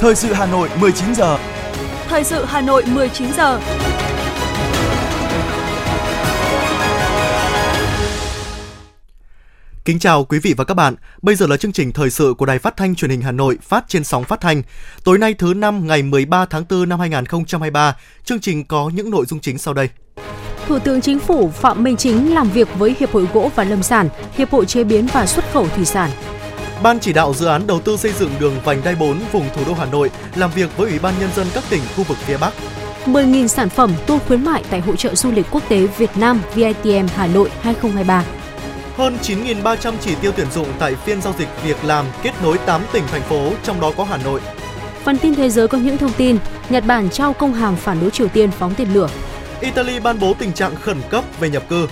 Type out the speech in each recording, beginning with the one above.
Thời sự Hà Nội 19 giờ. Thời sự Hà Nội 19 giờ. Kính chào quý vị và các bạn. Bây giờ là chương trình thời sự của Đài Phát thanh Truyền hình Hà Nội phát trên sóng phát thanh. Tối nay thứ năm ngày 13 tháng 4 năm 2023, chương trình có những nội dung chính sau đây. Thủ tướng Chính phủ Phạm Minh Chính làm việc với Hiệp hội Gỗ và Lâm sản, Hiệp hội Chế biến và Xuất khẩu Thủy sản. Ban chỉ đạo dự án đầu tư xây dựng đường vành đai 4 vùng thủ đô Hà Nội làm việc với Ủy ban Nhân dân các tỉnh khu vực phía Bắc. 10.000 sản phẩm tour khuyến mại tại Hội trợ Du lịch Quốc tế Việt Nam VITM Hà Nội 2023. Hơn 9.300 chỉ tiêu tuyển dụng tại phiên giao dịch việc làm kết nối 8 tỉnh thành phố, trong đó có Hà Nội. Phần tin thế giới có những thông tin, Nhật Bản trao công hàm phản đối Triều Tiên phóng tên lửa. Italy ban bố tình trạng khẩn cấp về nhập cư.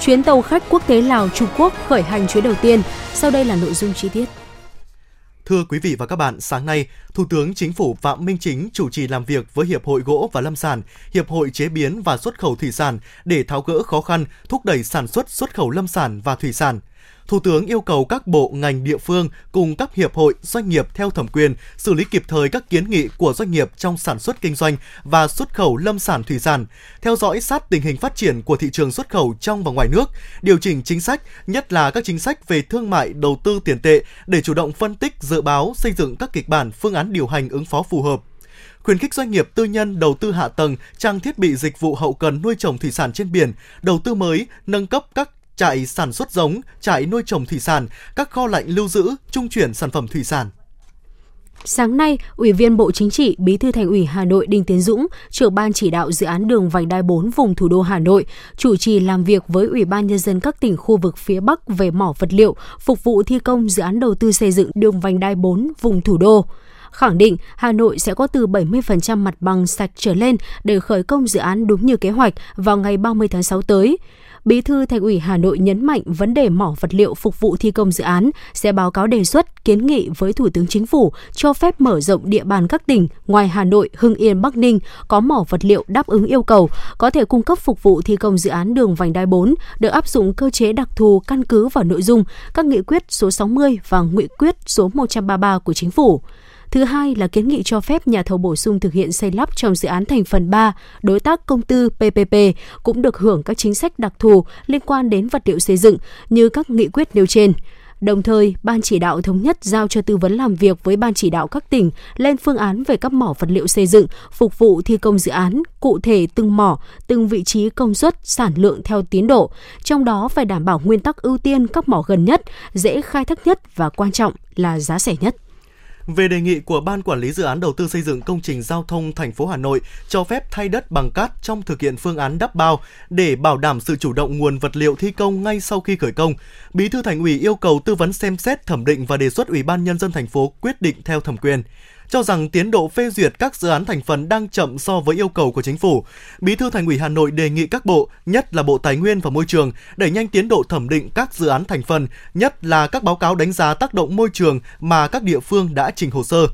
Chuyến tàu khách quốc tế Lào Trung Quốc khởi hành chuyến đầu tiên. Sau đây là nội dung chi tiết. Thưa quý vị và các bạn, sáng nay, Thủ tướng Chính phủ Phạm Minh Chính chủ trì làm việc với Hiệp hội Gỗ và Lâm sản, Hiệp hội Chế biến và Xuất khẩu Thủy sản để tháo gỡ khó khăn, thúc đẩy sản xuất xuất khẩu lâm sản và thủy sản. Thủ tướng yêu cầu các bộ ngành địa phương cùng các hiệp hội doanh nghiệp theo thẩm quyền xử lý kịp thời các kiến nghị của doanh nghiệp trong sản xuất kinh doanh và xuất khẩu lâm sản thủy sản, theo dõi sát tình hình phát triển của thị trường xuất khẩu trong và ngoài nước, điều chỉnh chính sách, nhất là các chính sách về thương mại, đầu tư tiền tệ để chủ động phân tích, dự báo, xây dựng các kịch bản phương án điều hành ứng phó phù hợp. Khuyến khích doanh nghiệp tư nhân đầu tư hạ tầng, trang thiết bị dịch vụ hậu cần nuôi trồng thủy sản trên biển, đầu tư mới, nâng cấp các trại sản xuất giống, trại nuôi trồng thủy sản, các kho lạnh lưu giữ, trung chuyển sản phẩm thủy sản. Sáng nay, Ủy viên Bộ Chính trị, Bí thư Thành ủy Hà Nội Đinh Tiến Dũng, trưởng ban chỉ đạo dự án đường vành đai 4 vùng thủ đô Hà Nội, chủ trì làm việc với Ủy ban nhân dân các tỉnh khu vực phía Bắc về mỏ vật liệu phục vụ thi công dự án đầu tư xây dựng đường vành đai 4 vùng thủ đô khẳng định Hà Nội sẽ có từ 70% mặt bằng sạch trở lên để khởi công dự án đúng như kế hoạch vào ngày 30 tháng 6 tới. Bí thư Thành ủy Hà Nội nhấn mạnh vấn đề mỏ vật liệu phục vụ thi công dự án sẽ báo cáo đề xuất kiến nghị với Thủ tướng Chính phủ cho phép mở rộng địa bàn các tỉnh ngoài Hà Nội, Hưng Yên, Bắc Ninh có mỏ vật liệu đáp ứng yêu cầu, có thể cung cấp phục vụ thi công dự án đường vành đai 4 được áp dụng cơ chế đặc thù căn cứ vào nội dung các nghị quyết số 60 và nghị quyết số 133 của Chính phủ. Thứ hai là kiến nghị cho phép nhà thầu bổ sung thực hiện xây lắp trong dự án thành phần 3, đối tác công tư PPP cũng được hưởng các chính sách đặc thù liên quan đến vật liệu xây dựng như các nghị quyết nêu trên. Đồng thời, Ban chỉ đạo thống nhất giao cho tư vấn làm việc với Ban chỉ đạo các tỉnh lên phương án về các mỏ vật liệu xây dựng, phục vụ thi công dự án, cụ thể từng mỏ, từng vị trí công suất, sản lượng theo tiến độ. Trong đó phải đảm bảo nguyên tắc ưu tiên các mỏ gần nhất, dễ khai thác nhất và quan trọng là giá rẻ nhất về đề nghị của Ban Quản lý Dự án Đầu tư xây dựng công trình giao thông thành phố Hà Nội cho phép thay đất bằng cát trong thực hiện phương án đắp bao để bảo đảm sự chủ động nguồn vật liệu thi công ngay sau khi khởi công. Bí thư Thành ủy yêu cầu tư vấn xem xét, thẩm định và đề xuất Ủy ban Nhân dân thành phố quyết định theo thẩm quyền cho rằng tiến độ phê duyệt các dự án thành phần đang chậm so với yêu cầu của chính phủ. Bí thư Thành ủy Hà Nội đề nghị các bộ, nhất là Bộ Tài nguyên và Môi trường, đẩy nhanh tiến độ thẩm định các dự án thành phần, nhất là các báo cáo đánh giá tác động môi trường mà các địa phương đã trình hồ sơ.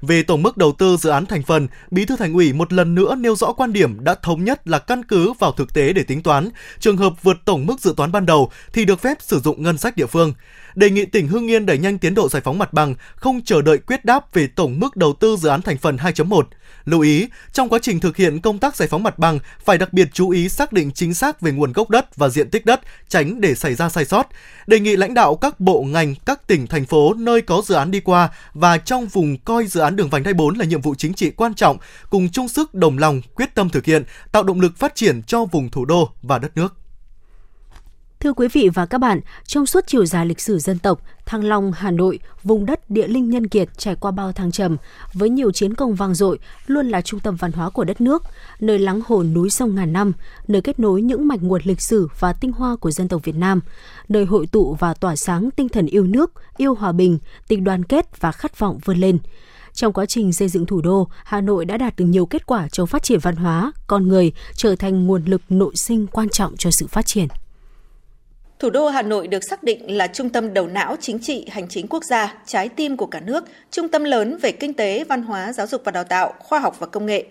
Về tổng mức đầu tư dự án thành phần, Bí thư Thành ủy một lần nữa nêu rõ quan điểm đã thống nhất là căn cứ vào thực tế để tính toán, trường hợp vượt tổng mức dự toán ban đầu thì được phép sử dụng ngân sách địa phương đề nghị tỉnh Hưng Yên đẩy nhanh tiến độ giải phóng mặt bằng, không chờ đợi quyết đáp về tổng mức đầu tư dự án thành phần 2.1. Lưu ý, trong quá trình thực hiện công tác giải phóng mặt bằng, phải đặc biệt chú ý xác định chính xác về nguồn gốc đất và diện tích đất, tránh để xảy ra sai sót. Đề nghị lãnh đạo các bộ ngành, các tỉnh, thành phố nơi có dự án đi qua và trong vùng coi dự án đường vành đai 4 là nhiệm vụ chính trị quan trọng, cùng chung sức đồng lòng, quyết tâm thực hiện, tạo động lực phát triển cho vùng thủ đô và đất nước. Thưa quý vị và các bạn, trong suốt chiều dài lịch sử dân tộc, Thăng Long, Hà Nội, vùng đất địa linh nhân kiệt trải qua bao thăng trầm, với nhiều chiến công vang dội, luôn là trung tâm văn hóa của đất nước, nơi lắng hồ núi sông ngàn năm, nơi kết nối những mạch nguồn lịch sử và tinh hoa của dân tộc Việt Nam, nơi hội tụ và tỏa sáng tinh thần yêu nước, yêu hòa bình, tình đoàn kết và khát vọng vươn lên. Trong quá trình xây dựng thủ đô, Hà Nội đã đạt được nhiều kết quả trong phát triển văn hóa, con người trở thành nguồn lực nội sinh quan trọng cho sự phát triển. Thủ đô Hà Nội được xác định là trung tâm đầu não chính trị, hành chính quốc gia, trái tim của cả nước, trung tâm lớn về kinh tế, văn hóa, giáo dục và đào tạo, khoa học và công nghệ.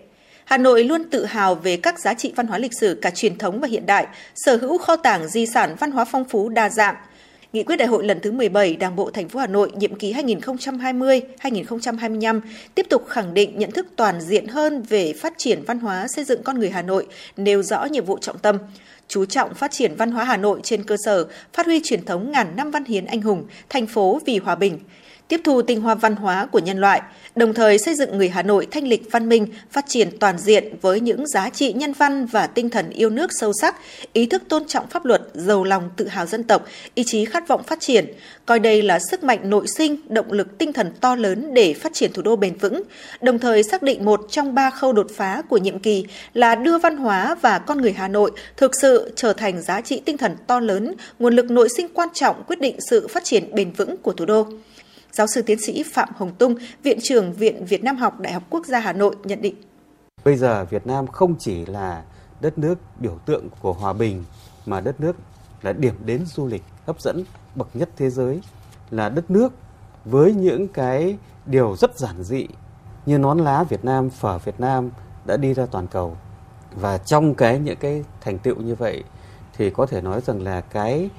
Hà Nội luôn tự hào về các giá trị văn hóa lịch sử cả truyền thống và hiện đại, sở hữu kho tàng di sản văn hóa phong phú đa dạng. Nghị quyết đại hội lần thứ 17 Đảng bộ thành phố Hà Nội nhiệm kỳ 2020-2025 tiếp tục khẳng định nhận thức toàn diện hơn về phát triển văn hóa xây dựng con người Hà Nội, nêu rõ nhiệm vụ trọng tâm chú trọng phát triển văn hóa Hà Nội trên cơ sở phát huy truyền thống ngàn năm văn hiến anh hùng, thành phố vì hòa bình, tiếp thu tinh hoa văn hóa của nhân loại, đồng thời xây dựng người Hà Nội thanh lịch văn minh, phát triển toàn diện với những giá trị nhân văn và tinh thần yêu nước sâu sắc, ý thức tôn trọng pháp luật, giàu lòng tự hào dân tộc, ý chí khát vọng phát triển, coi đây là sức mạnh nội sinh, động lực tinh thần to lớn để phát triển thủ đô bền vững, đồng thời xác định một trong ba khâu đột phá của nhiệm kỳ là đưa văn hóa và con người Hà Nội thực sự trở thành giá trị tinh thần to lớn, nguồn lực nội sinh quan trọng quyết định sự phát triển bền vững của thủ đô. Giáo sư tiến sĩ Phạm Hồng Tung, Viện trưởng Viện Việt Nam học Đại học Quốc gia Hà Nội nhận định. Bây giờ Việt Nam không chỉ là đất nước biểu tượng của hòa bình mà đất nước là điểm đến du lịch hấp dẫn bậc nhất thế giới, là đất nước với những cái điều rất giản dị như nón lá Việt Nam, phở Việt Nam đã đi ra toàn cầu. Và trong cái những cái thành tựu như vậy thì có thể nói rằng là cái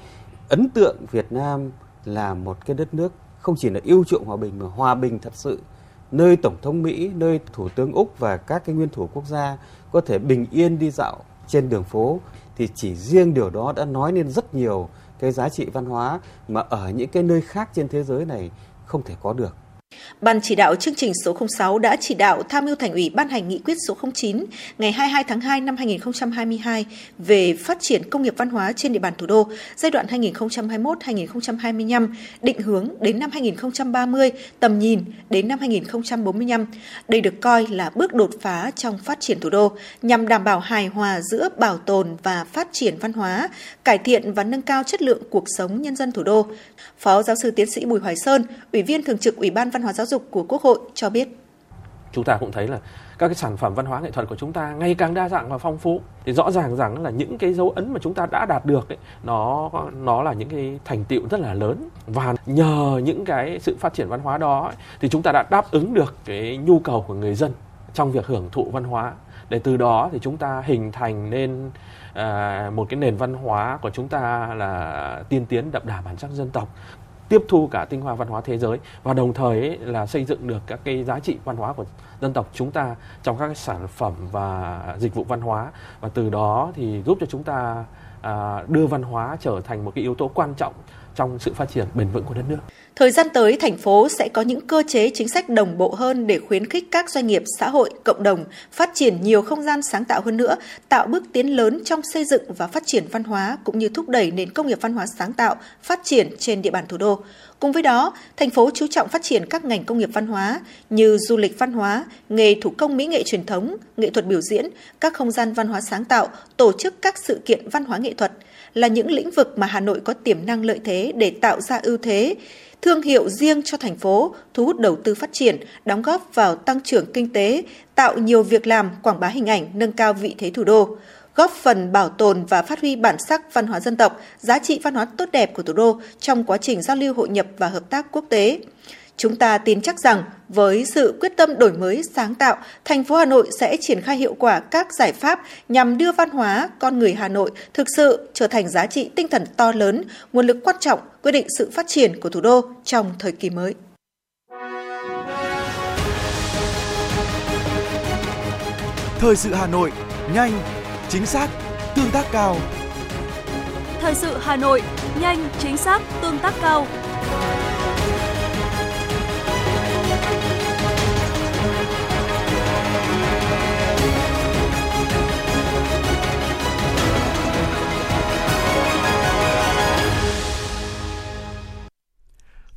ấn tượng Việt Nam là một cái đất nước không chỉ là yêu chuộng hòa bình mà hòa bình thật sự nơi tổng thống Mỹ, nơi thủ tướng Úc và các cái nguyên thủ quốc gia có thể bình yên đi dạo trên đường phố thì chỉ riêng điều đó đã nói nên rất nhiều cái giá trị văn hóa mà ở những cái nơi khác trên thế giới này không thể có được. Ban chỉ đạo chương trình số 06 đã chỉ đạo tham mưu thành ủy ban hành nghị quyết số 09 ngày 22 tháng 2 năm 2022 về phát triển công nghiệp văn hóa trên địa bàn thủ đô giai đoạn 2021-2025, định hướng đến năm 2030, tầm nhìn đến năm 2045. Đây được coi là bước đột phá trong phát triển thủ đô nhằm đảm bảo hài hòa giữa bảo tồn và phát triển văn hóa, cải thiện và nâng cao chất lượng cuộc sống nhân dân thủ đô. Phó giáo sư tiến sĩ Bùi Hoài Sơn, Ủy viên Thường trực Ủy ban Văn hóa Giáo dục của Quốc hội cho biết. Chúng ta cũng thấy là các cái sản phẩm văn hóa nghệ thuật của chúng ta ngày càng đa dạng và phong phú. Thì rõ ràng rằng là những cái dấu ấn mà chúng ta đã đạt được ấy, nó nó là những cái thành tựu rất là lớn. Và nhờ những cái sự phát triển văn hóa đó ấy, thì chúng ta đã đáp ứng được cái nhu cầu của người dân trong việc hưởng thụ văn hóa. Để từ đó thì chúng ta hình thành nên à, một cái nền văn hóa của chúng ta là tiên tiến đậm đà bản sắc dân tộc tiếp thu cả tinh hoa văn hóa thế giới và đồng thời ấy, là xây dựng được các cái giá trị văn hóa của dân tộc chúng ta trong các sản phẩm và dịch vụ văn hóa và từ đó thì giúp cho chúng ta à, đưa văn hóa trở thành một cái yếu tố quan trọng trong sự phát triển bền vững của đất nước. Thời gian tới, thành phố sẽ có những cơ chế chính sách đồng bộ hơn để khuyến khích các doanh nghiệp, xã hội, cộng đồng phát triển nhiều không gian sáng tạo hơn nữa, tạo bước tiến lớn trong xây dựng và phát triển văn hóa cũng như thúc đẩy nền công nghiệp văn hóa sáng tạo phát triển trên địa bàn thủ đô. Cùng với đó, thành phố chú trọng phát triển các ngành công nghiệp văn hóa như du lịch văn hóa, nghề thủ công mỹ nghệ truyền thống, nghệ thuật biểu diễn, các không gian văn hóa sáng tạo, tổ chức các sự kiện văn hóa nghệ thuật là những lĩnh vực mà Hà Nội có tiềm năng lợi thế để tạo ra ưu thế thương hiệu riêng cho thành phố, thu hút đầu tư phát triển, đóng góp vào tăng trưởng kinh tế, tạo nhiều việc làm, quảng bá hình ảnh, nâng cao vị thế thủ đô góp phần bảo tồn và phát huy bản sắc văn hóa dân tộc, giá trị văn hóa tốt đẹp của thủ đô trong quá trình giao lưu hội nhập và hợp tác quốc tế. Chúng ta tin chắc rằng với sự quyết tâm đổi mới sáng tạo, thành phố Hà Nội sẽ triển khai hiệu quả các giải pháp nhằm đưa văn hóa con người Hà Nội thực sự trở thành giá trị tinh thần to lớn, nguồn lực quan trọng quyết định sự phát triển của thủ đô trong thời kỳ mới. Thời sự Hà Nội, nhanh, chính xác, tương tác cao. Thời sự Hà Nội, nhanh, chính xác, tương tác cao.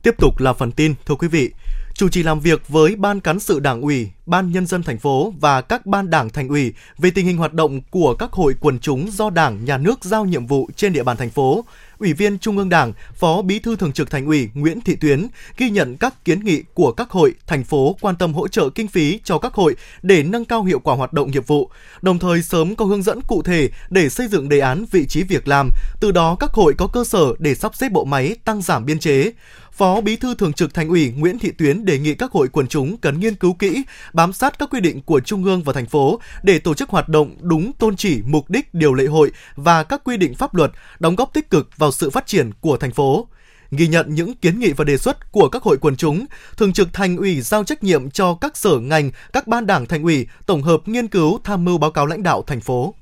Tiếp tục là phần tin, thưa quý vị. Chủ trì làm việc với Ban Cán sự Đảng ủy, Ban Nhân dân thành phố và các ban đảng thành ủy về tình hình hoạt động của các hội quần chúng do Đảng, Nhà nước giao nhiệm vụ trên địa bàn thành phố, Ủy viên Trung ương Đảng, Phó Bí thư Thường trực Thành ủy Nguyễn Thị Tuyến ghi nhận các kiến nghị của các hội, thành phố quan tâm hỗ trợ kinh phí cho các hội để nâng cao hiệu quả hoạt động nghiệp vụ, đồng thời sớm có hướng dẫn cụ thể để xây dựng đề án vị trí việc làm, từ đó các hội có cơ sở để sắp xếp bộ máy tăng giảm biên chế. Phó Bí thư Thường trực Thành ủy Nguyễn Thị Tuyến đề nghị các hội quần chúng cần nghiên cứu kỹ, bám sát các quy định của Trung ương và thành phố để tổ chức hoạt động đúng tôn chỉ, mục đích, điều lệ hội và các quy định pháp luật, đóng góp tích cực vào sự phát triển của thành phố ghi nhận những kiến nghị và đề xuất của các hội quần chúng, thường trực thành ủy giao trách nhiệm cho các sở ngành, các ban đảng thành ủy tổng hợp nghiên cứu tham mưu báo cáo lãnh đạo thành phố.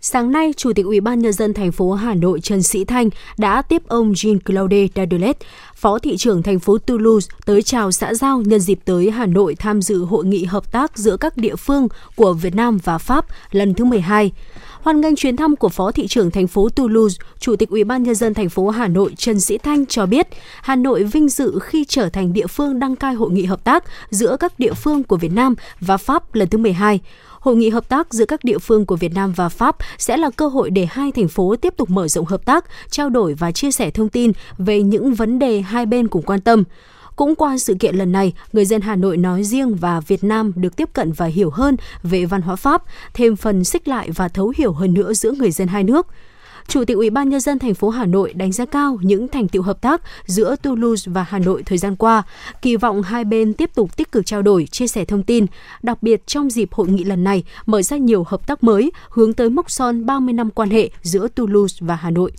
Sáng nay, Chủ tịch Ủy ban nhân dân thành phố Hà Nội Trần Sĩ Thanh đã tiếp ông Jean-Claude Dadelet, Phó thị trưởng thành phố Toulouse tới chào xã giao nhân dịp tới Hà Nội tham dự hội nghị hợp tác giữa các địa phương của Việt Nam và Pháp lần thứ 12. Hoan nghênh chuyến thăm của Phó thị trưởng thành phố Toulouse, Chủ tịch Ủy ban nhân dân thành phố Hà Nội Trần Sĩ Thanh cho biết, Hà Nội vinh dự khi trở thành địa phương đăng cai hội nghị hợp tác giữa các địa phương của Việt Nam và Pháp lần thứ 12. Hội nghị hợp tác giữa các địa phương của Việt Nam và Pháp sẽ là cơ hội để hai thành phố tiếp tục mở rộng hợp tác, trao đổi và chia sẻ thông tin về những vấn đề hai bên cùng quan tâm. Cũng qua sự kiện lần này, người dân Hà Nội nói riêng và Việt Nam được tiếp cận và hiểu hơn về văn hóa Pháp, thêm phần xích lại và thấu hiểu hơn nữa giữa người dân hai nước. Chủ tịch Ủy ban nhân dân thành phố Hà Nội đánh giá cao những thành tựu hợp tác giữa Toulouse và Hà Nội thời gian qua, kỳ vọng hai bên tiếp tục tích cực trao đổi, chia sẻ thông tin, đặc biệt trong dịp hội nghị lần này mở ra nhiều hợp tác mới hướng tới mốc son 30 năm quan hệ giữa Toulouse và Hà Nội.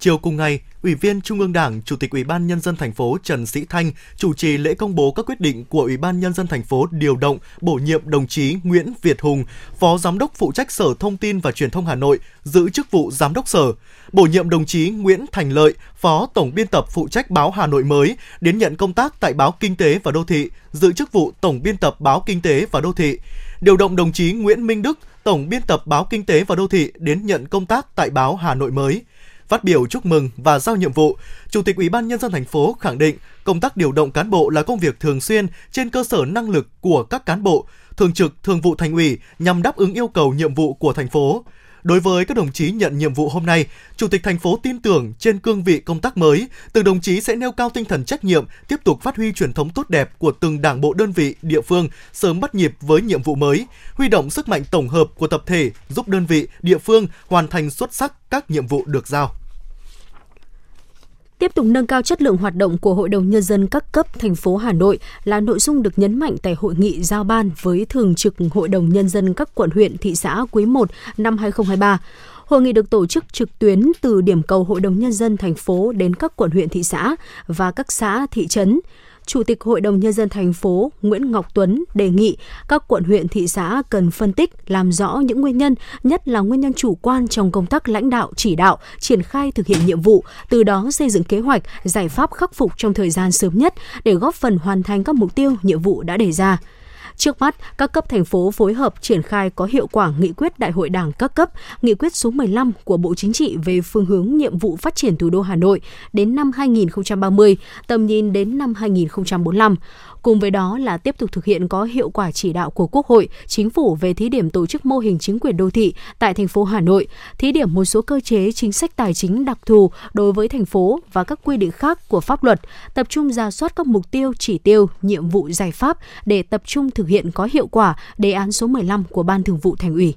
Chiều cùng ngày, Ủy viên Trung ương Đảng, Chủ tịch Ủy ban nhân dân thành phố Trần Sĩ Thanh chủ trì lễ công bố các quyết định của Ủy ban nhân dân thành phố điều động, bổ nhiệm đồng chí Nguyễn Việt Hùng, Phó Giám đốc phụ trách Sở Thông tin và Truyền thông Hà Nội, giữ chức vụ Giám đốc Sở, bổ nhiệm đồng chí Nguyễn Thành Lợi, Phó Tổng biên tập phụ trách báo Hà Nội mới, đến nhận công tác tại báo Kinh tế và Đô thị, giữ chức vụ Tổng biên tập báo Kinh tế và Đô thị, điều động đồng chí Nguyễn Minh Đức, Tổng biên tập báo Kinh tế và Đô thị đến nhận công tác tại báo Hà Nội mới. Phát biểu chúc mừng và giao nhiệm vụ, Chủ tịch Ủy ban nhân dân thành phố khẳng định công tác điều động cán bộ là công việc thường xuyên trên cơ sở năng lực của các cán bộ, thường trực, thường vụ thành ủy nhằm đáp ứng yêu cầu nhiệm vụ của thành phố. Đối với các đồng chí nhận nhiệm vụ hôm nay, Chủ tịch thành phố tin tưởng trên cương vị công tác mới, từng đồng chí sẽ nêu cao tinh thần trách nhiệm, tiếp tục phát huy truyền thống tốt đẹp của từng đảng bộ đơn vị, địa phương, sớm bắt nhịp với nhiệm vụ mới, huy động sức mạnh tổng hợp của tập thể, giúp đơn vị, địa phương hoàn thành xuất sắc các nhiệm vụ được giao tiếp tục nâng cao chất lượng hoạt động của Hội đồng Nhân dân các cấp thành phố Hà Nội là nội dung được nhấn mạnh tại hội nghị giao ban với Thường trực Hội đồng Nhân dân các quận, huyện, thị xã quý 1 năm 2023. Hội nghị được tổ chức trực tuyến từ điểm cầu Hội đồng Nhân dân thành phố đến các quận, huyện, thị xã và các xã, thị trấn. Chủ tịch Hội đồng Nhân dân thành phố Nguyễn Ngọc Tuấn đề nghị các quận huyện thị xã cần phân tích, làm rõ những nguyên nhân, nhất là nguyên nhân chủ quan trong công tác lãnh đạo, chỉ đạo, triển khai thực hiện nhiệm vụ, từ đó xây dựng kế hoạch, giải pháp khắc phục trong thời gian sớm nhất để góp phần hoàn thành các mục tiêu, nhiệm vụ đã đề ra. Trước mắt, các cấp thành phố phối hợp triển khai có hiệu quả nghị quyết Đại hội Đảng các cấp, nghị quyết số 15 của Bộ Chính trị về phương hướng nhiệm vụ phát triển thủ đô Hà Nội đến năm 2030, tầm nhìn đến năm 2045. Cùng với đó là tiếp tục thực hiện có hiệu quả chỉ đạo của Quốc hội, Chính phủ về thí điểm tổ chức mô hình chính quyền đô thị tại thành phố Hà Nội, thí điểm một số cơ chế chính sách tài chính đặc thù đối với thành phố và các quy định khác của pháp luật, tập trung ra soát các mục tiêu, chỉ tiêu, nhiệm vụ giải pháp để tập trung thực hiện có hiệu quả đề án số 15 của Ban Thường vụ Thành ủy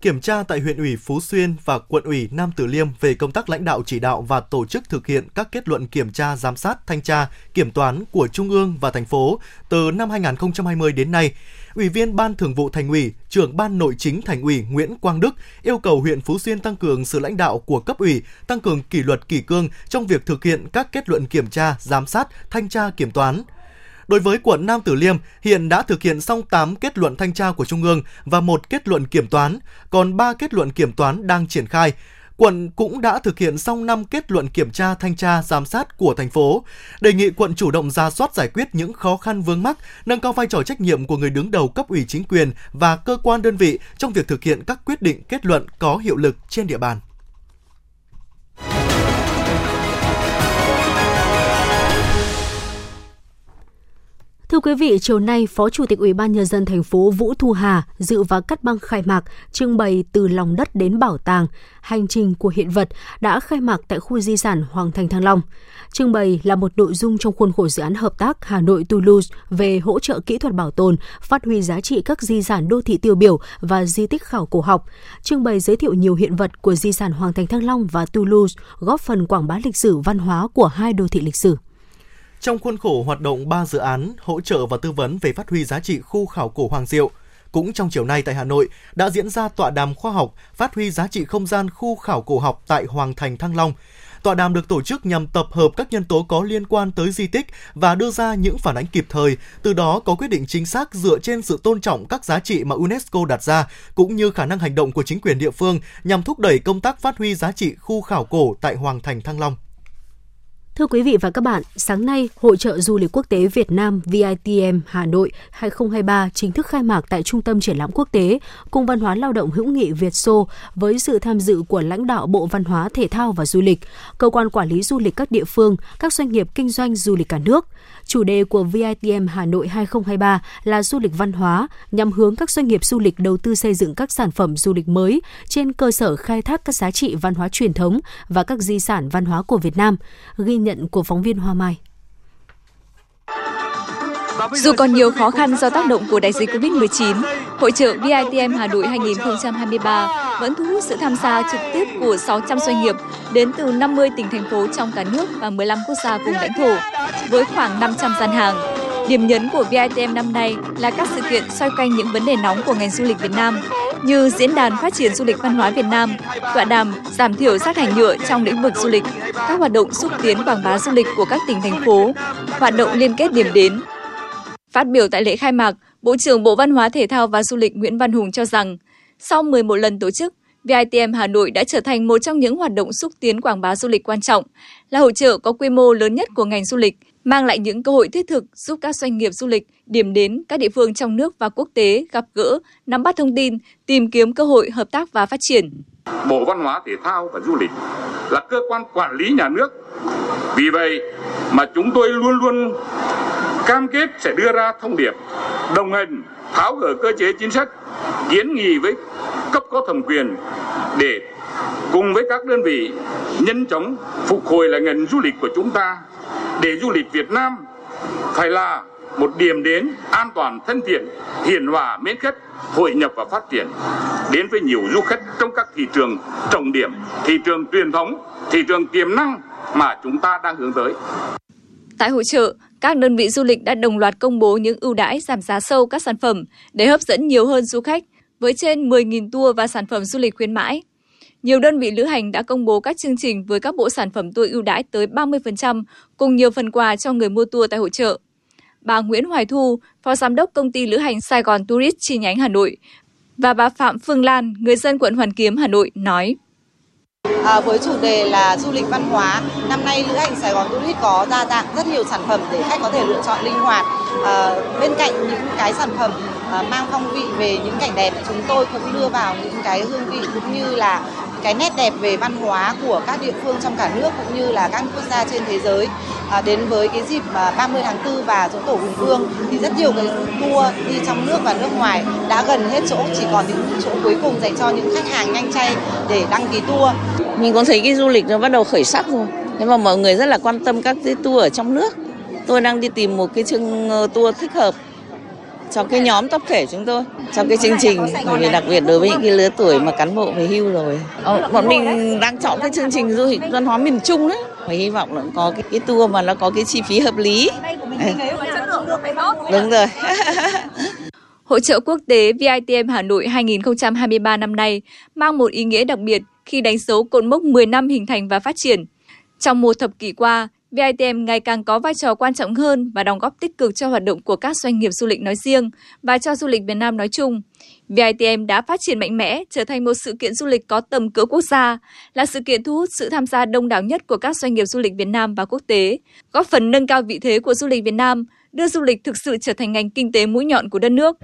kiểm tra tại huyện ủy Phú Xuyên và quận ủy Nam Từ Liêm về công tác lãnh đạo chỉ đạo và tổ chức thực hiện các kết luận kiểm tra, giám sát, thanh tra, kiểm toán của Trung ương và thành phố từ năm 2020 đến nay. Ủy viên Ban Thường vụ Thành ủy, trưởng Ban Nội chính Thành ủy Nguyễn Quang Đức yêu cầu huyện Phú Xuyên tăng cường sự lãnh đạo của cấp ủy, tăng cường kỷ luật kỷ cương trong việc thực hiện các kết luận kiểm tra, giám sát, thanh tra kiểm toán, Đối với quận Nam Tử Liêm, hiện đã thực hiện xong 8 kết luận thanh tra của Trung ương và một kết luận kiểm toán, còn 3 kết luận kiểm toán đang triển khai. Quận cũng đã thực hiện xong 5 kết luận kiểm tra thanh tra giám sát của thành phố. Đề nghị quận chủ động ra soát giải quyết những khó khăn vướng mắc, nâng cao vai trò trách nhiệm của người đứng đầu cấp ủy chính quyền và cơ quan đơn vị trong việc thực hiện các quyết định kết luận có hiệu lực trên địa bàn. Thưa quý vị, chiều nay, Phó Chủ tịch Ủy ban nhân dân thành phố Vũ Thu Hà dự và cắt băng khai mạc trưng bày từ lòng đất đến bảo tàng, hành trình của hiện vật đã khai mạc tại khu di sản Hoàng Thành Thăng Long. Trưng bày là một nội dung trong khuôn khổ dự án hợp tác Hà Nội Toulouse về hỗ trợ kỹ thuật bảo tồn, phát huy giá trị các di sản đô thị tiêu biểu và di tích khảo cổ học. Trưng bày giới thiệu nhiều hiện vật của di sản Hoàng Thành Thăng Long và Toulouse, góp phần quảng bá lịch sử văn hóa của hai đô thị lịch sử trong khuôn khổ hoạt động 3 dự án hỗ trợ và tư vấn về phát huy giá trị khu khảo cổ Hoàng Diệu. Cũng trong chiều nay tại Hà Nội đã diễn ra tọa đàm khoa học phát huy giá trị không gian khu khảo cổ học tại Hoàng Thành Thăng Long. Tọa đàm được tổ chức nhằm tập hợp các nhân tố có liên quan tới di tích và đưa ra những phản ánh kịp thời, từ đó có quyết định chính xác dựa trên sự tôn trọng các giá trị mà UNESCO đặt ra, cũng như khả năng hành động của chính quyền địa phương nhằm thúc đẩy công tác phát huy giá trị khu khảo cổ tại Hoàng Thành Thăng Long. Thưa quý vị và các bạn, sáng nay, Hội trợ Du lịch Quốc tế Việt Nam VITM Hà Nội 2023 chính thức khai mạc tại Trung tâm Triển lãm Quốc tế Cung văn hóa lao động hữu nghị Việt Xô với sự tham dự của lãnh đạo Bộ Văn hóa Thể thao và Du lịch, cơ quan quản lý du lịch các địa phương, các doanh nghiệp kinh doanh du lịch cả nước. Chủ đề của VITM Hà Nội 2023 là du lịch văn hóa, nhằm hướng các doanh nghiệp du lịch đầu tư xây dựng các sản phẩm du lịch mới trên cơ sở khai thác các giá trị văn hóa truyền thống và các di sản văn hóa của Việt Nam. Ghi nhận nhận của phóng viên Hoa Mai. Dù còn nhiều khó khăn do tác động của đại dịch Covid-19, Hội trợ VITM Hà Nội 2023 vẫn thu hút sự tham gia trực tiếp của 600 doanh nghiệp đến từ 50 tỉnh thành phố trong cả nước và 15 quốc gia vùng lãnh thổ, với khoảng 500 gian hàng. Điểm nhấn của VITM năm nay là các sự kiện xoay quanh những vấn đề nóng của ngành du lịch Việt Nam, như diễn đàn phát triển du lịch văn hóa Việt Nam, tọa đàm giảm thiểu rác thải nhựa trong lĩnh vực du lịch, các hoạt động xúc tiến quảng bá du lịch của các tỉnh thành phố, hoạt động liên kết điểm đến. Phát biểu tại lễ khai mạc, Bộ trưởng Bộ Văn hóa Thể thao và Du lịch Nguyễn Văn Hùng cho rằng, sau 11 lần tổ chức, VITM Hà Nội đã trở thành một trong những hoạt động xúc tiến quảng bá du lịch quan trọng, là hội trợ có quy mô lớn nhất của ngành du lịch, mang lại những cơ hội thiết thực giúp các doanh nghiệp du lịch, điểm đến các địa phương trong nước và quốc tế gặp gỡ, nắm bắt thông tin, tìm kiếm cơ hội hợp tác và phát triển. Bộ Văn hóa Thể thao và Du lịch là cơ quan quản lý nhà nước. Vì vậy mà chúng tôi luôn luôn cam kết sẽ đưa ra thông điệp đồng hành, tháo gỡ cơ chế chính sách, kiến nghị với cấp có thẩm quyền để cùng với các đơn vị nhanh chóng phục hồi lại ngành du lịch của chúng ta để du lịch Việt Nam phải là một điểm đến an toàn thân thiện hiền hòa mến khách hội nhập và phát triển đến với nhiều du khách trong các thị trường trọng điểm thị trường truyền thống thị trường tiềm năng mà chúng ta đang hướng tới Tại hội trợ, các đơn vị du lịch đã đồng loạt công bố những ưu đãi giảm giá sâu các sản phẩm để hấp dẫn nhiều hơn du khách với trên 10.000 tour và sản phẩm du lịch khuyến mãi. Nhiều đơn vị lữ hành đã công bố các chương trình với các bộ sản phẩm tour ưu đãi tới 30% cùng nhiều phần quà cho người mua tour tại hội trợ. Bà Nguyễn Hoài Thu, Phó Giám đốc Công ty Lữ hành Sài Gòn Tourist chi nhánh Hà Nội và bà Phạm Phương Lan, người dân quận Hoàn Kiếm, Hà Nội nói. À, với chủ đề là du lịch văn hóa, năm nay Lữ hành Sài Gòn Tourist có đa dạng rất nhiều sản phẩm để khách có thể lựa chọn linh hoạt. À, bên cạnh những cái sản phẩm À, mang phong vị về những cảnh đẹp, chúng tôi cũng đưa vào những cái hương vị cũng như là cái nét đẹp về văn hóa của các địa phương trong cả nước cũng như là các quốc gia trên thế giới à, đến với cái dịp à, 30 tháng 4 và dỗ tổ Hùng Vương thì rất nhiều cái tour đi trong nước và nước ngoài đã gần hết chỗ chỉ còn những chỗ cuối cùng dành cho những khách hàng nhanh chay để đăng ký tour. Mình cũng thấy cái du lịch nó bắt đầu khởi sắc rồi. Thế mà mọi người rất là quan tâm các cái tour ở trong nước. Tôi đang đi tìm một cái chương ờ, tour thích hợp cho cái nhóm tập thể chúng tôi trong cái chương trình bởi vì đặc biệt đối với những cái lứa tuổi mà cán bộ về hưu rồi. Ờ, bọn mình đang chọn cái chương trình du lịch văn hóa miền Trung đấy và hy vọng là có cái, cái tour mà nó có cái chi phí hợp lý. Đúng rồi. Hội trợ quốc tế VITM Hà Nội 2023 năm nay mang một ý nghĩa đặc biệt khi đánh dấu cột mốc 10 năm hình thành và phát triển. Trong một thập kỷ qua, VITM ngày càng có vai trò quan trọng hơn và đóng góp tích cực cho hoạt động của các doanh nghiệp du lịch nói riêng và cho du lịch Việt Nam nói chung. VITM đã phát triển mạnh mẽ, trở thành một sự kiện du lịch có tầm cỡ quốc gia, là sự kiện thu hút sự tham gia đông đảo nhất của các doanh nghiệp du lịch Việt Nam và quốc tế, góp phần nâng cao vị thế của du lịch Việt Nam, đưa du lịch thực sự trở thành ngành kinh tế mũi nhọn của đất nước.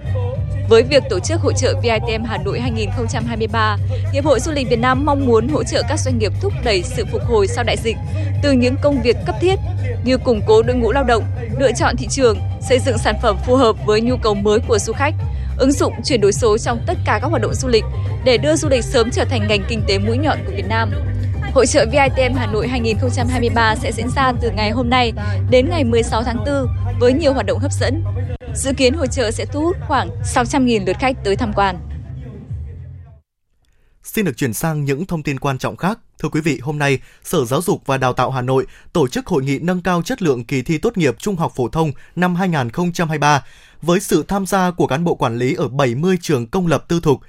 Với việc tổ chức hội trợ VITM Hà Nội 2023, Hiệp hội Du lịch Việt Nam mong muốn hỗ trợ các doanh nghiệp thúc đẩy sự phục hồi sau đại dịch từ những công việc cấp thiết như củng cố đội ngũ lao động, lựa chọn thị trường, xây dựng sản phẩm phù hợp với nhu cầu mới của du khách, ứng dụng chuyển đổi số trong tất cả các hoạt động du lịch để đưa du lịch sớm trở thành ngành kinh tế mũi nhọn của Việt Nam. Hội trợ VITM Hà Nội 2023 sẽ diễn ra từ ngày hôm nay đến ngày 16 tháng 4 với nhiều hoạt động hấp dẫn. Dự kiến hội trợ sẽ thu hút khoảng 600.000 lượt khách tới tham quan. Xin được chuyển sang những thông tin quan trọng khác. Thưa quý vị, hôm nay, Sở Giáo dục và Đào tạo Hà Nội tổ chức hội nghị nâng cao chất lượng kỳ thi tốt nghiệp trung học phổ thông năm 2023 với sự tham gia của cán bộ quản lý ở 70 trường công lập tư thục.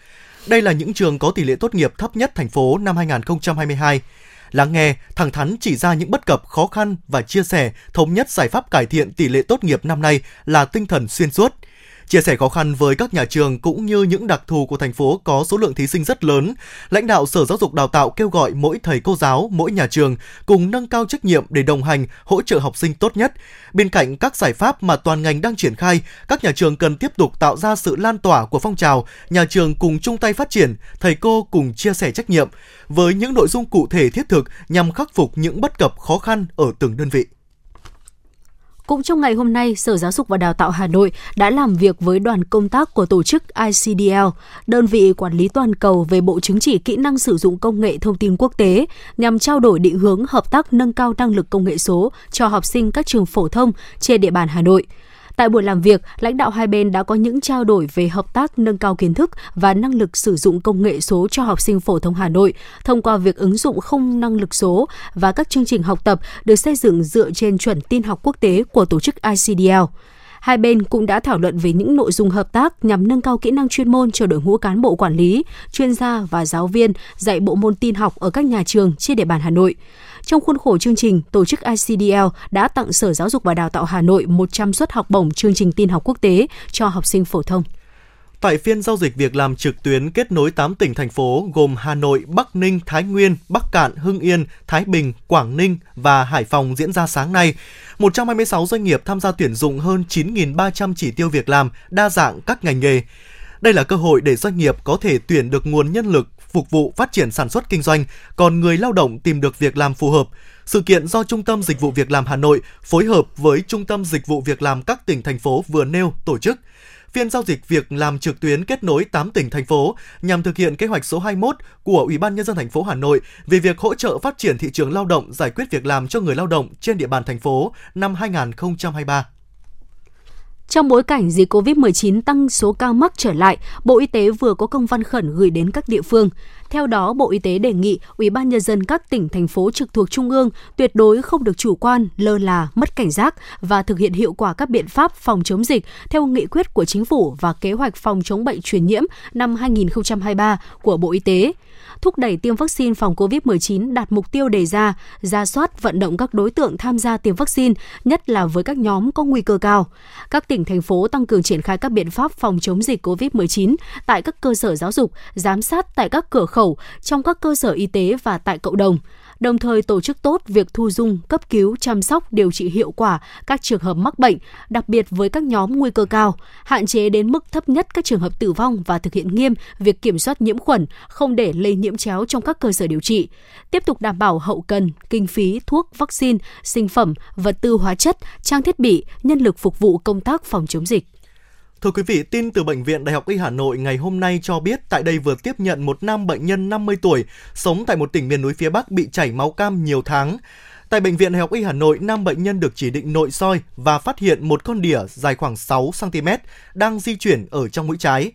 Đây là những trường có tỷ lệ tốt nghiệp thấp nhất thành phố năm 2022. Lắng nghe, thẳng thắn chỉ ra những bất cập, khó khăn và chia sẻ thống nhất giải pháp cải thiện tỷ lệ tốt nghiệp năm nay là tinh thần xuyên suốt – Chia sẻ khó khăn với các nhà trường cũng như những đặc thù của thành phố có số lượng thí sinh rất lớn, lãnh đạo Sở Giáo dục Đào tạo kêu gọi mỗi thầy cô giáo, mỗi nhà trường cùng nâng cao trách nhiệm để đồng hành, hỗ trợ học sinh tốt nhất. Bên cạnh các giải pháp mà toàn ngành đang triển khai, các nhà trường cần tiếp tục tạo ra sự lan tỏa của phong trào, nhà trường cùng chung tay phát triển, thầy cô cùng chia sẻ trách nhiệm với những nội dung cụ thể thiết thực nhằm khắc phục những bất cập khó khăn ở từng đơn vị. Cũng trong ngày hôm nay, Sở Giáo dục và Đào tạo Hà Nội đã làm việc với đoàn công tác của tổ chức ICDL, đơn vị quản lý toàn cầu về bộ chứng chỉ kỹ năng sử dụng công nghệ thông tin quốc tế, nhằm trao đổi định hướng hợp tác nâng cao năng lực công nghệ số cho học sinh các trường phổ thông trên địa bàn Hà Nội. Tại buổi làm việc, lãnh đạo hai bên đã có những trao đổi về hợp tác nâng cao kiến thức và năng lực sử dụng công nghệ số cho học sinh phổ thông Hà Nội thông qua việc ứng dụng không năng lực số và các chương trình học tập được xây dựng dựa trên chuẩn tin học quốc tế của tổ chức ICDL. Hai bên cũng đã thảo luận về những nội dung hợp tác nhằm nâng cao kỹ năng chuyên môn cho đội ngũ cán bộ quản lý, chuyên gia và giáo viên dạy bộ môn tin học ở các nhà trường trên địa bàn Hà Nội. Trong khuôn khổ chương trình, tổ chức ICDL đã tặng Sở Giáo dục và Đào tạo Hà Nội 100 suất học bổng chương trình tin học quốc tế cho học sinh phổ thông. Tại phiên giao dịch việc làm trực tuyến kết nối 8 tỉnh thành phố gồm Hà Nội, Bắc Ninh, Thái Nguyên, Bắc Cạn, Hưng Yên, Thái Bình, Quảng Ninh và Hải Phòng diễn ra sáng nay, 126 doanh nghiệp tham gia tuyển dụng hơn 9.300 chỉ tiêu việc làm đa dạng các ngành nghề. Đây là cơ hội để doanh nghiệp có thể tuyển được nguồn nhân lực phục vụ phát triển sản xuất kinh doanh, còn người lao động tìm được việc làm phù hợp. Sự kiện do Trung tâm Dịch vụ Việc làm Hà Nội phối hợp với Trung tâm Dịch vụ Việc làm các tỉnh thành phố vừa nêu tổ chức. Phiên giao dịch việc làm trực tuyến kết nối 8 tỉnh thành phố nhằm thực hiện kế hoạch số 21 của Ủy ban nhân dân thành phố Hà Nội về việc hỗ trợ phát triển thị trường lao động, giải quyết việc làm cho người lao động trên địa bàn thành phố năm 2023. Trong bối cảnh dịch COVID-19 tăng số ca mắc trở lại, Bộ Y tế vừa có công văn khẩn gửi đến các địa phương. Theo đó, Bộ Y tế đề nghị Ủy ban nhân dân các tỉnh thành phố trực thuộc trung ương tuyệt đối không được chủ quan, lơ là, mất cảnh giác và thực hiện hiệu quả các biện pháp phòng chống dịch theo nghị quyết của chính phủ và kế hoạch phòng chống bệnh truyền nhiễm năm 2023 của Bộ Y tế thúc đẩy tiêm vaccine phòng COVID-19 đạt mục tiêu đề ra, ra soát vận động các đối tượng tham gia tiêm vaccine, nhất là với các nhóm có nguy cơ cao. Các tỉnh, thành phố tăng cường triển khai các biện pháp phòng chống dịch COVID-19 tại các cơ sở giáo dục, giám sát tại các cửa khẩu, trong các cơ sở y tế và tại cộng đồng đồng thời tổ chức tốt việc thu dung, cấp cứu, chăm sóc, điều trị hiệu quả các trường hợp mắc bệnh, đặc biệt với các nhóm nguy cơ cao, hạn chế đến mức thấp nhất các trường hợp tử vong và thực hiện nghiêm việc kiểm soát nhiễm khuẩn, không để lây nhiễm chéo trong các cơ sở điều trị. Tiếp tục đảm bảo hậu cần, kinh phí, thuốc, vaccine, sinh phẩm, vật tư hóa chất, trang thiết bị, nhân lực phục vụ công tác phòng chống dịch. Thưa quý vị, tin từ Bệnh viện Đại học Y Hà Nội ngày hôm nay cho biết tại đây vừa tiếp nhận một nam bệnh nhân 50 tuổi sống tại một tỉnh miền núi phía Bắc bị chảy máu cam nhiều tháng. Tại Bệnh viện Đại học Y Hà Nội, nam bệnh nhân được chỉ định nội soi và phát hiện một con đỉa dài khoảng 6 cm đang di chuyển ở trong mũi trái.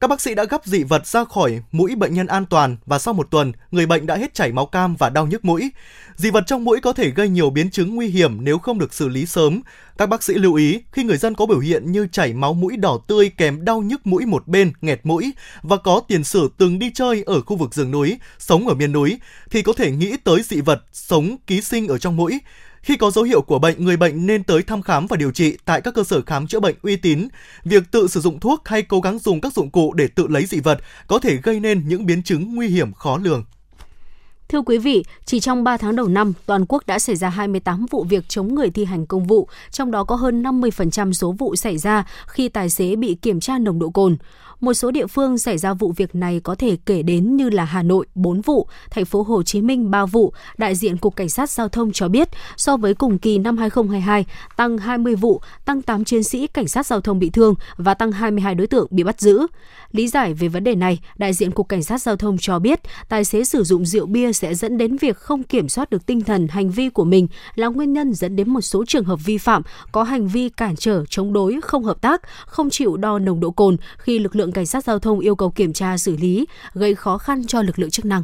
Các bác sĩ đã gấp dị vật ra khỏi mũi bệnh nhân an toàn và sau một tuần, người bệnh đã hết chảy máu cam và đau nhức mũi. Dị vật trong mũi có thể gây nhiều biến chứng nguy hiểm nếu không được xử lý sớm. Các bác sĩ lưu ý khi người dân có biểu hiện như chảy máu mũi đỏ tươi kèm đau nhức mũi một bên, nghẹt mũi và có tiền sử từng đi chơi ở khu vực rừng núi, sống ở miền núi thì có thể nghĩ tới dị vật sống ký sinh ở trong mũi. Khi có dấu hiệu của bệnh, người bệnh nên tới thăm khám và điều trị tại các cơ sở khám chữa bệnh uy tín. Việc tự sử dụng thuốc hay cố gắng dùng các dụng cụ để tự lấy dị vật có thể gây nên những biến chứng nguy hiểm khó lường. Thưa quý vị, chỉ trong 3 tháng đầu năm, toàn quốc đã xảy ra 28 vụ việc chống người thi hành công vụ, trong đó có hơn 50% số vụ xảy ra khi tài xế bị kiểm tra nồng độ cồn. Một số địa phương xảy ra vụ việc này có thể kể đến như là Hà Nội 4 vụ, thành phố Hồ Chí Minh 3 vụ. Đại diện Cục Cảnh sát Giao thông cho biết, so với cùng kỳ năm 2022, tăng 20 vụ, tăng 8 chiến sĩ cảnh sát giao thông bị thương và tăng 22 đối tượng bị bắt giữ. Lý giải về vấn đề này, đại diện Cục Cảnh sát Giao thông cho biết, tài xế sử dụng rượu bia sẽ dẫn đến việc không kiểm soát được tinh thần hành vi của mình là nguyên nhân dẫn đến một số trường hợp vi phạm có hành vi cản trở, chống đối, không hợp tác, không chịu đo nồng độ cồn khi lực lượng lượng cảnh sát giao thông yêu cầu kiểm tra xử lý, gây khó khăn cho lực lượng chức năng.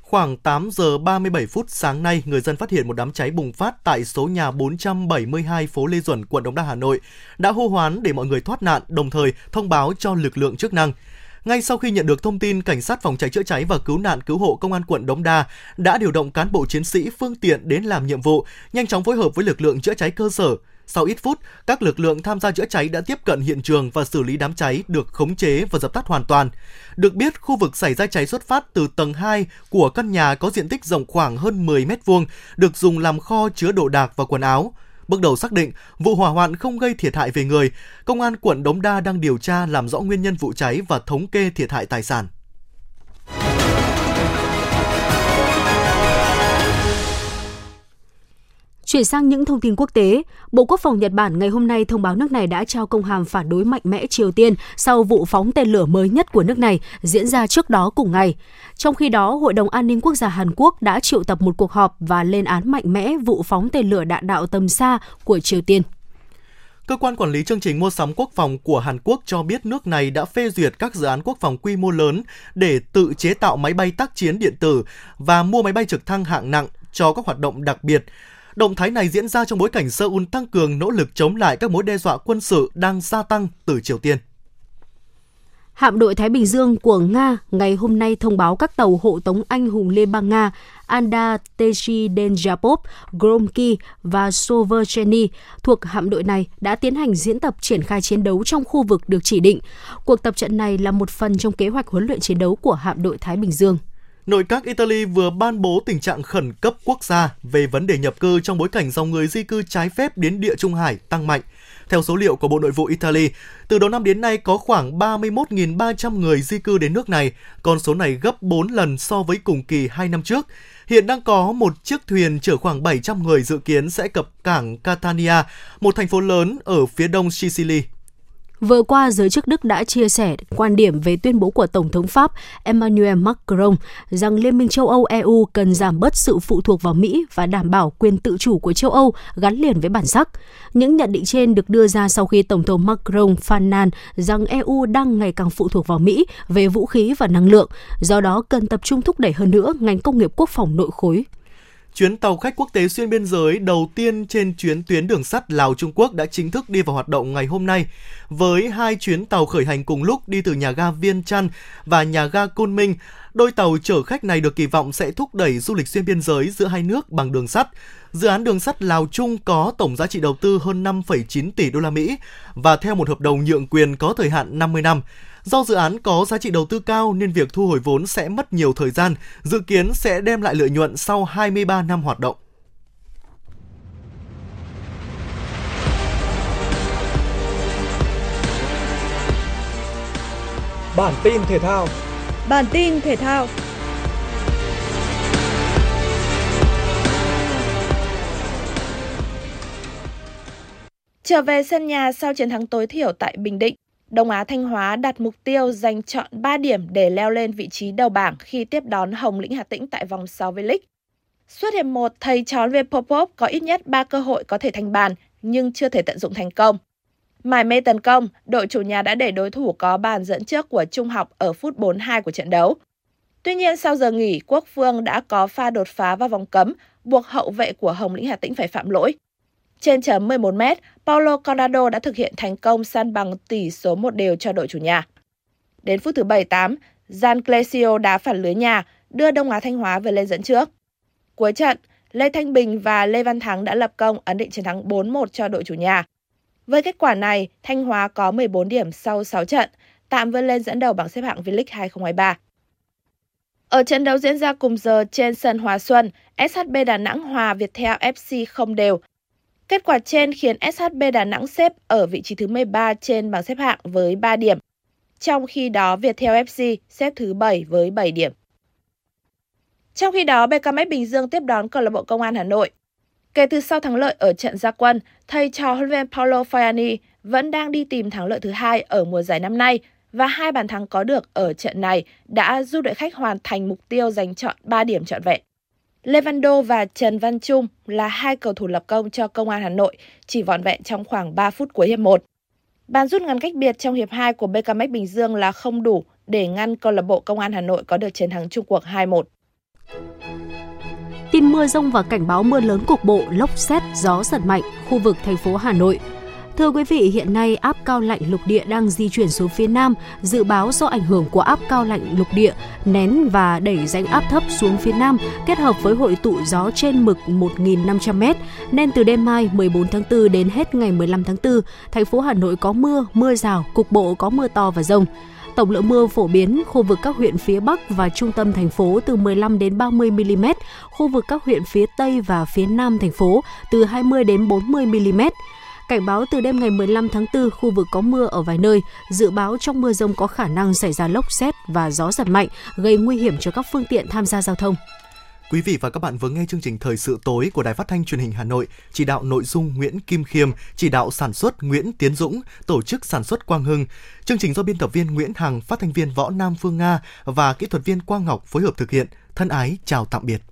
Khoảng 8 giờ 37 phút sáng nay, người dân phát hiện một đám cháy bùng phát tại số nhà 472 phố Lê Duẩn, quận Đống Đa, Hà Nội, đã hô hoán để mọi người thoát nạn, đồng thời thông báo cho lực lượng chức năng. Ngay sau khi nhận được thông tin, cảnh sát phòng cháy chữa cháy và cứu nạn cứu hộ công an quận Đống Đa đã điều động cán bộ chiến sĩ phương tiện đến làm nhiệm vụ, nhanh chóng phối hợp với lực lượng chữa cháy cơ sở. Sau ít phút, các lực lượng tham gia chữa cháy đã tiếp cận hiện trường và xử lý đám cháy được khống chế và dập tắt hoàn toàn. Được biết, khu vực xảy ra cháy xuất phát từ tầng 2 của căn nhà có diện tích rộng khoảng hơn 10 mét vuông, được dùng làm kho chứa đồ đạc và quần áo. Bước đầu xác định, vụ hỏa hoạn không gây thiệt hại về người. Công an quận Đống Đa đang điều tra làm rõ nguyên nhân vụ cháy và thống kê thiệt hại tài sản. Chuyển sang những thông tin quốc tế, Bộ Quốc phòng Nhật Bản ngày hôm nay thông báo nước này đã trao công hàm phản đối mạnh mẽ Triều Tiên sau vụ phóng tên lửa mới nhất của nước này diễn ra trước đó cùng ngày. Trong khi đó, Hội đồng An ninh Quốc gia Hàn Quốc đã triệu tập một cuộc họp và lên án mạnh mẽ vụ phóng tên lửa đạn đạo tầm xa của Triều Tiên. Cơ quan quản lý chương trình mua sắm quốc phòng của Hàn Quốc cho biết nước này đã phê duyệt các dự án quốc phòng quy mô lớn để tự chế tạo máy bay tác chiến điện tử và mua máy bay trực thăng hạng nặng cho các hoạt động đặc biệt Động thái này diễn ra trong bối cảnh Seoul tăng cường nỗ lực chống lại các mối đe dọa quân sự đang gia tăng từ Triều Tiên. Hạm đội Thái Bình Dương của Nga ngày hôm nay thông báo các tàu hộ tống anh hùng Liên bang Nga Anda Teshidenjapov, Gromki và Sovercheny thuộc hạm đội này đã tiến hành diễn tập triển khai chiến đấu trong khu vực được chỉ định. Cuộc tập trận này là một phần trong kế hoạch huấn luyện chiến đấu của hạm đội Thái Bình Dương. Nội các Italy vừa ban bố tình trạng khẩn cấp quốc gia về vấn đề nhập cư trong bối cảnh dòng người di cư trái phép đến địa Trung Hải tăng mạnh. Theo số liệu của Bộ Nội vụ Italy, từ đầu năm đến nay có khoảng 31.300 người di cư đến nước này, con số này gấp 4 lần so với cùng kỳ 2 năm trước. Hiện đang có một chiếc thuyền chở khoảng 700 người dự kiến sẽ cập cảng Catania, một thành phố lớn ở phía đông Sicily. Vừa qua, giới chức Đức đã chia sẻ quan điểm về tuyên bố của Tổng thống Pháp Emmanuel Macron rằng Liên minh châu Âu EU cần giảm bớt sự phụ thuộc vào Mỹ và đảm bảo quyền tự chủ của châu Âu gắn liền với bản sắc. Những nhận định trên được đưa ra sau khi Tổng thống Macron phàn nàn rằng EU đang ngày càng phụ thuộc vào Mỹ về vũ khí và năng lượng, do đó cần tập trung thúc đẩy hơn nữa ngành công nghiệp quốc phòng nội khối. Chuyến tàu khách quốc tế xuyên biên giới đầu tiên trên chuyến tuyến đường sắt Lào-Trung Quốc đã chính thức đi vào hoạt động ngày hôm nay, với hai chuyến tàu khởi hành cùng lúc đi từ nhà ga Viên Chăn và nhà ga Côn Minh. Đôi tàu chở khách này được kỳ vọng sẽ thúc đẩy du lịch xuyên biên giới giữa hai nước bằng đường sắt. Dự án đường sắt Lào Trung có tổng giá trị đầu tư hơn 5,9 tỷ đô la Mỹ và theo một hợp đồng nhượng quyền có thời hạn 50 năm. Do dự án có giá trị đầu tư cao nên việc thu hồi vốn sẽ mất nhiều thời gian, dự kiến sẽ đem lại lợi nhuận sau 23 năm hoạt động. Bản tin thể thao. Bản tin thể thao. Trở về sân nhà sau chiến thắng tối thiểu tại Bình Định, Đông Á Thanh Hóa đặt mục tiêu giành chọn 3 điểm để leo lên vị trí đầu bảng khi tiếp đón Hồng Lĩnh Hà Tĩnh tại vòng 6 V-League. Suốt hiệp 1, thầy trò về Popov có ít nhất 3 cơ hội có thể thành bàn nhưng chưa thể tận dụng thành công. Mải mê tấn công, đội chủ nhà đã để đối thủ có bàn dẫn trước của Trung học ở phút 42 của trận đấu. Tuy nhiên sau giờ nghỉ, Quốc Phương đã có pha đột phá vào vòng cấm, buộc hậu vệ của Hồng Lĩnh Hà Tĩnh phải phạm lỗi. Trên chấm 11 m, Paulo Conrado đã thực hiện thành công san bằng tỷ số một đều cho đội chủ nhà. Đến phút thứ 78, Gian Clesio đá phản lưới nhà, đưa Đông Á Thanh Hóa về lên dẫn trước. Cuối trận, Lê Thanh Bình và Lê Văn Thắng đã lập công ấn định chiến thắng 4-1 cho đội chủ nhà. Với kết quả này, Thanh Hóa có 14 điểm sau 6 trận, tạm vươn lên dẫn đầu bảng xếp hạng V-League 2023. Ở trận đấu diễn ra cùng giờ trên sân Hòa Xuân, SHB Đà Nẵng hòa Viettel FC không đều Kết quả trên khiến SHB Đà Nẵng xếp ở vị trí thứ 13 trên bảng xếp hạng với 3 điểm. Trong khi đó, Viettel FC xếp thứ 7 với 7 điểm. Trong khi đó, BKM Bình Dương tiếp đón câu lạc bộ Công an Hà Nội. Kể từ sau thắng lợi ở trận gia quân, thầy trò huấn luyện Paulo Faiani vẫn đang đi tìm thắng lợi thứ hai ở mùa giải năm nay và hai bàn thắng có được ở trận này đã giúp đội khách hoàn thành mục tiêu giành chọn 3 điểm trọn vẹn. Lê Văn Đô và Trần Văn Trung là hai cầu thủ lập công cho Công an Hà Nội chỉ vọn vẹn trong khoảng 3 phút cuối hiệp 1. Bàn rút ngắn cách biệt trong hiệp 2 của BKMX Bình Dương là không đủ để ngăn câu lạc bộ Công an Hà Nội có được chiến thắng chung cuộc 2-1. Tin mưa rông và cảnh báo mưa lớn cục bộ, lốc xét, gió giật mạnh khu vực thành phố Hà Nội. Thưa quý vị, hiện nay áp cao lạnh lục địa đang di chuyển xuống phía Nam, dự báo do ảnh hưởng của áp cao lạnh lục địa nén và đẩy rãnh áp thấp xuống phía Nam kết hợp với hội tụ gió trên mực 1.500m, nên từ đêm mai 14 tháng 4 đến hết ngày 15 tháng 4, thành phố Hà Nội có mưa, mưa rào, cục bộ có mưa to và rông. Tổng lượng mưa phổ biến khu vực các huyện phía Bắc và trung tâm thành phố từ 15 đến 30 mm, khu vực các huyện phía Tây và phía Nam thành phố từ 20 đến 40 mm. Cảnh báo từ đêm ngày 15 tháng 4, khu vực có mưa ở vài nơi. Dự báo trong mưa rông có khả năng xảy ra lốc xét và gió giật mạnh, gây nguy hiểm cho các phương tiện tham gia giao thông. Quý vị và các bạn vừa nghe chương trình Thời sự tối của Đài Phát thanh Truyền hình Hà Nội, chỉ đạo nội dung Nguyễn Kim Khiêm, chỉ đạo sản xuất Nguyễn Tiến Dũng, tổ chức sản xuất Quang Hưng. Chương trình do biên tập viên Nguyễn Hằng, phát thanh viên Võ Nam Phương Nga và kỹ thuật viên Quang Ngọc phối hợp thực hiện. Thân ái chào tạm biệt.